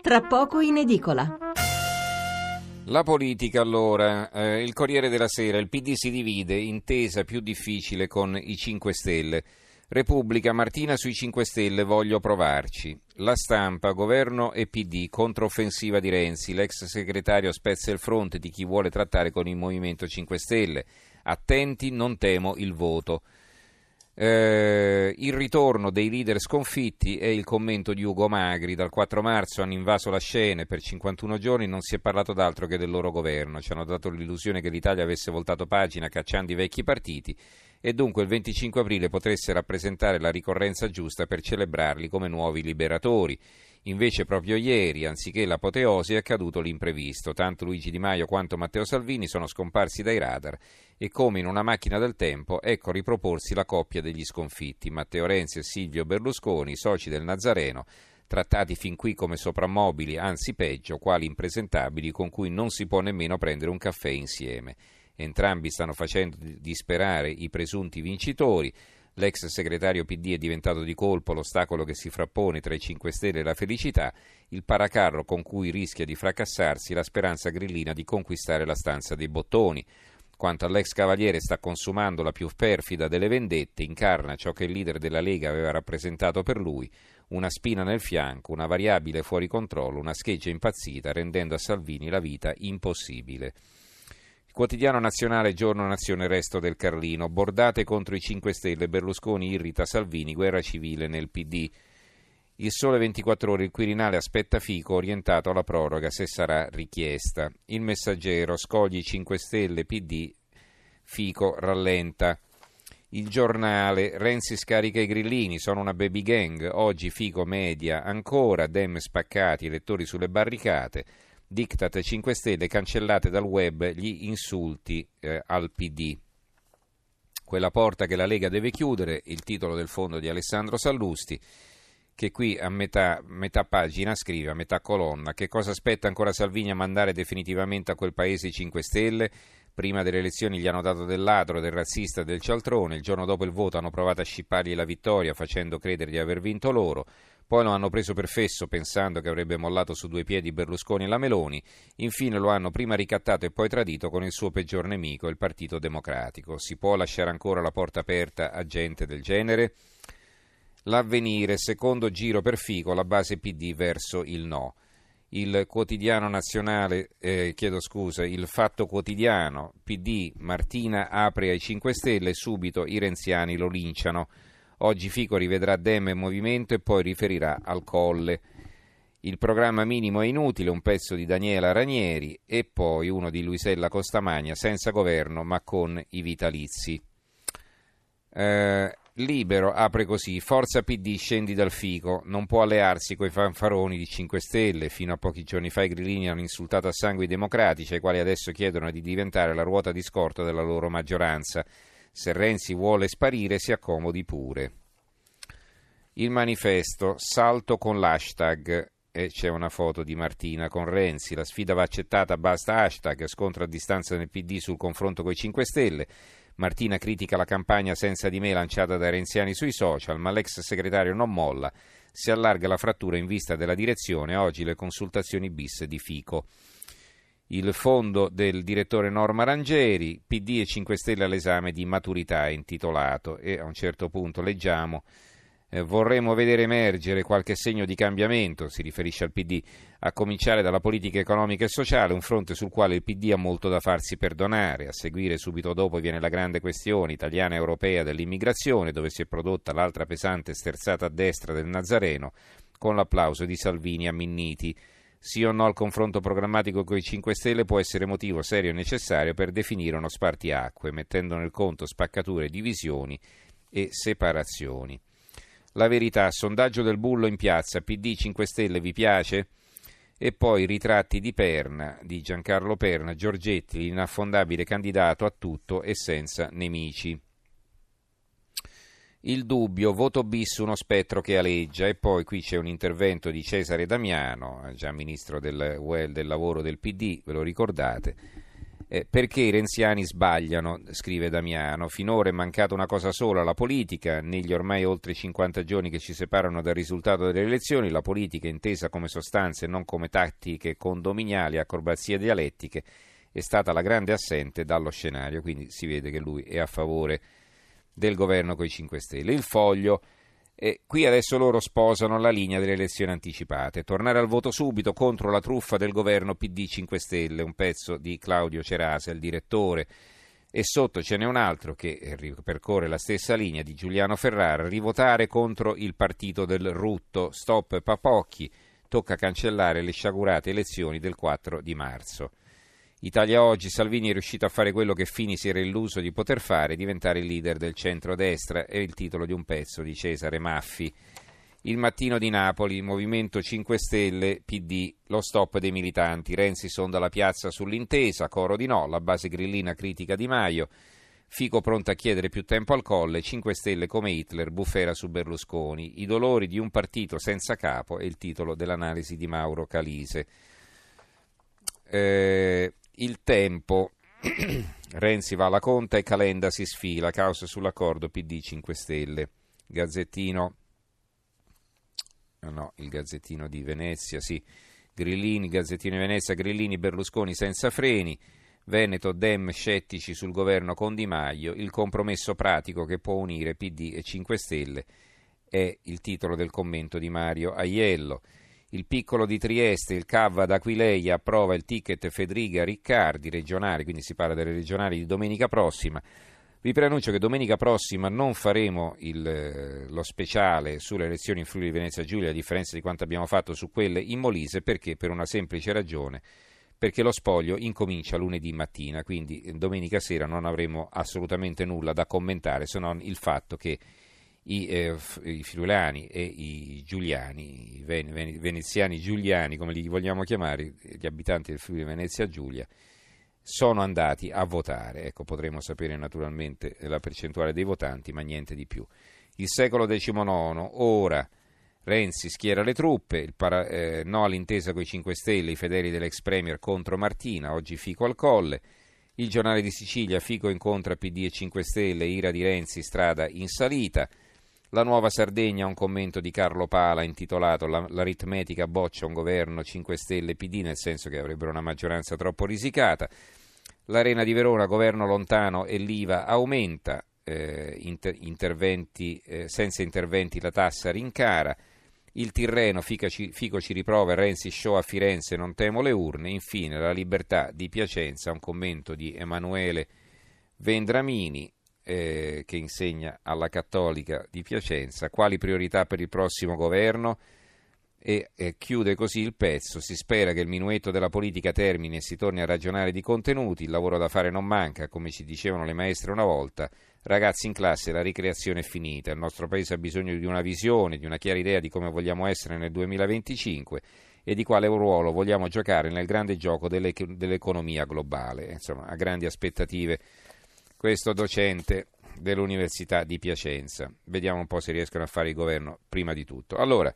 tra poco in edicola. La politica allora, eh, il Corriere della Sera, il PD si divide, intesa più difficile con i 5 Stelle. Repubblica, Martina sui 5 Stelle, voglio provarci. La stampa, governo e PD, controffensiva di Renzi, l'ex segretario spezza il fronte di chi vuole trattare con il Movimento 5 Stelle. Attenti, non temo il voto. Eh, il ritorno dei leader sconfitti è il commento di Ugo Magri. Dal 4 marzo hanno invaso la scena e per 51 giorni non si è parlato d'altro che del loro governo. Ci hanno dato l'illusione che l'Italia avesse voltato pagina cacciando i vecchi partiti e dunque il 25 aprile potesse rappresentare la ricorrenza giusta per celebrarli come nuovi liberatori. Invece proprio ieri, anziché l'apoteosi, è accaduto l'imprevisto. Tanto Luigi Di Maio quanto Matteo Salvini sono scomparsi dai radar e come in una macchina del tempo ecco riproporsi la coppia degli sconfitti, Matteo Renzi e Silvio Berlusconi, soci del Nazareno, trattati fin qui come soprammobili, anzi peggio, quali impresentabili con cui non si può nemmeno prendere un caffè insieme. Entrambi stanno facendo disperare i presunti vincitori. L'ex segretario PD è diventato di colpo l'ostacolo che si frappone tra i 5 Stelle e la felicità, il paracarro con cui rischia di fracassarsi la speranza grillina di conquistare la stanza dei bottoni. Quanto all'ex cavaliere sta consumando la più perfida delle vendette, incarna ciò che il leader della Lega aveva rappresentato per lui, una spina nel fianco, una variabile fuori controllo, una scheggia impazzita, rendendo a Salvini la vita impossibile. Quotidiano nazionale, giorno nazione, resto del Carlino. Bordate contro i 5 Stelle, Berlusconi irrita Salvini, guerra civile nel PD. Il sole 24 ore, il Quirinale aspetta Fico orientato alla proroga se sarà richiesta. Il messaggero, scogli 5 Stelle, PD, Fico rallenta. Il giornale, Renzi scarica i grillini, sono una baby gang, oggi Fico media, ancora Dem spaccati, elettori sulle barricate. Diktat 5 Stelle, cancellate dal web gli insulti eh, al PD. Quella porta che la Lega deve chiudere, il titolo del fondo di Alessandro Sallusti, che qui a metà, metà pagina scrive, a metà colonna, che cosa aspetta ancora Salvini a mandare definitivamente a quel paese i 5 Stelle? Prima delle elezioni gli hanno dato del ladro, del razzista del cialtrone, il giorno dopo il voto hanno provato a scippargli la vittoria facendo credere di aver vinto loro, poi lo hanno preso per fesso pensando che avrebbe mollato su due piedi Berlusconi e la Meloni, infine lo hanno prima ricattato e poi tradito con il suo peggior nemico, il Partito Democratico. Si può lasciare ancora la porta aperta a gente del genere? L'avvenire, secondo giro per Fico, la base PD verso il no. Il quotidiano nazionale, eh, chiedo scusa, il fatto quotidiano, PD, Martina apre ai 5 Stelle, subito i renziani lo linciano. Oggi Fico rivedrà Dem e Movimento e poi riferirà al Colle. Il programma minimo è inutile, un pezzo di Daniela Ranieri e poi uno di Luisella Costamagna, senza governo ma con i vitalizi. Eh, Libero apre così, Forza PD scendi dal fico, non può allearsi coi fanfaroni di 5 Stelle, fino a pochi giorni fa i grillini hanno insultato a sangue i democratici, ai quali adesso chiedono di diventare la ruota di scorta della loro maggioranza. Se Renzi vuole sparire, si accomodi pure. Il manifesto, salto con l'hashtag, e c'è una foto di Martina con Renzi, la sfida va accettata, basta hashtag, scontro a distanza nel PD sul confronto con i 5 Stelle. Martina critica la campagna senza di me lanciata dai renziani sui social, ma l'ex segretario non molla. Si allarga la frattura in vista della direzione, oggi le consultazioni bis di Fico. Il fondo del direttore Norma Rangeri, PD e 5 Stelle all'esame di maturità intitolato. E a un certo punto leggiamo eh, vorremmo vedere emergere qualche segno di cambiamento, si riferisce al PD, a cominciare dalla politica economica e sociale, un fronte sul quale il PD ha molto da farsi perdonare. A seguire subito dopo viene la grande questione italiana e europea dell'immigrazione, dove si è prodotta l'altra pesante sterzata a destra del Nazareno, con l'applauso di Salvini a Minniti. Sì o no al confronto programmatico con i 5 Stelle può essere motivo serio e necessario per definire uno spartiacque, mettendo nel conto spaccature, divisioni e separazioni. La verità, sondaggio del bullo in piazza, PD 5 Stelle vi piace? E poi ritratti di Perna, di Giancarlo Perna, Giorgetti, l'inaffondabile candidato a tutto e senza nemici. Il dubbio, voto bis, uno spettro che aleggia, e poi qui c'è un intervento di Cesare Damiano, già ministro del, well, del lavoro del PD, ve lo ricordate, Eh, perché i renziani sbagliano, scrive Damiano. Finora è mancata una cosa sola, la politica. Negli ormai oltre 50 giorni che ci separano dal risultato delle elezioni, la politica intesa come sostanze e non come tattiche condominiali, acrobazie dialettiche, è stata la grande assente dallo scenario. Quindi si vede che lui è a favore del governo con i 5 Stelle. Il foglio e qui adesso loro sposano la linea delle elezioni anticipate. Tornare al voto subito contro la truffa del governo PD 5 Stelle, un pezzo di Claudio Cerasa, il direttore. E sotto ce n'è un altro che percorre la stessa linea di Giuliano Ferrara, rivotare contro il partito del rutto, stop Papocchi, tocca cancellare le sciagurate elezioni del 4 di marzo. Italia Oggi, Salvini è riuscito a fare quello che Fini si era illuso di poter fare, diventare il leader del centro-destra, è il titolo di un pezzo di Cesare Maffi. Il mattino di Napoli, Movimento 5 Stelle, PD, lo stop dei militanti, Renzi sonda la piazza sull'intesa, coro di no, la base grillina critica Di Maio, Fico pronto a chiedere più tempo al colle, 5 Stelle come Hitler, bufera su Berlusconi, i dolori di un partito senza capo è il titolo dell'analisi di Mauro Calise. Eh, il tempo. Renzi va alla conta e Calenda si sfila, causa sull'accordo PD 5 Stelle. Gazzettino, no, il Gazzettino di Venezia, sì, Grillini, Gazzettino di Venezia, Grillini, Berlusconi senza freni, Veneto, Dem scettici sul governo con Di Maio, il compromesso pratico che può unire PD e 5 Stelle è il titolo del commento di Mario Aiello il piccolo di Trieste, il CAV ad approva il ticket Federica Riccardi, regionali, quindi si parla delle regionali di domenica prossima. Vi preannuncio che domenica prossima non faremo il, eh, lo speciale sulle elezioni in Friuli Venezia Giulia, a differenza di quanto abbiamo fatto su quelle in Molise, perché per una semplice ragione, perché lo spoglio incomincia lunedì mattina, quindi eh, domenica sera non avremo assolutamente nulla da commentare se non il fatto che i, eh, i friulani e i giuliani, i ven- veneziani giuliani, come li vogliamo chiamare, gli abitanti del Friuli Venezia Giulia, sono andati a votare. Ecco, potremo sapere naturalmente la percentuale dei votanti, ma niente di più. Il secolo XIX, ora Renzi schiera le truppe, para- eh, no all'intesa con i 5 Stelle, i fedeli dell'ex Premier contro Martina, oggi Fico al colle. Il giornale di Sicilia, Fico incontra PD e 5 Stelle, ira di Renzi, strada in salita. La nuova Sardegna, un commento di Carlo Pala intitolato L'aritmetica boccia un governo 5 Stelle PD, nel senso che avrebbero una maggioranza troppo risicata. L'Arena di Verona, governo lontano e l'IVA aumenta, eh, inter- interventi, eh, senza interventi la tassa rincara. Il Tirreno, Fico ci, Fico ci riprova, Renzi show a Firenze, non temo le urne. Infine la libertà di Piacenza, un commento di Emanuele Vendramini, eh, che insegna alla Cattolica di Piacenza, quali priorità per il prossimo governo? E eh, chiude così il pezzo, si spera che il minuetto della politica termini e si torni a ragionare di contenuti, il lavoro da fare non manca, come ci dicevano le maestre una volta, ragazzi in classe la ricreazione è finita, il nostro paese ha bisogno di una visione, di una chiara idea di come vogliamo essere nel 2025 e di quale ruolo vogliamo giocare nel grande gioco dell'economia globale, insomma ha grandi aspettative questo docente dell'Università di Piacenza. Vediamo un po' se riescono a fare il governo prima di tutto. Allora,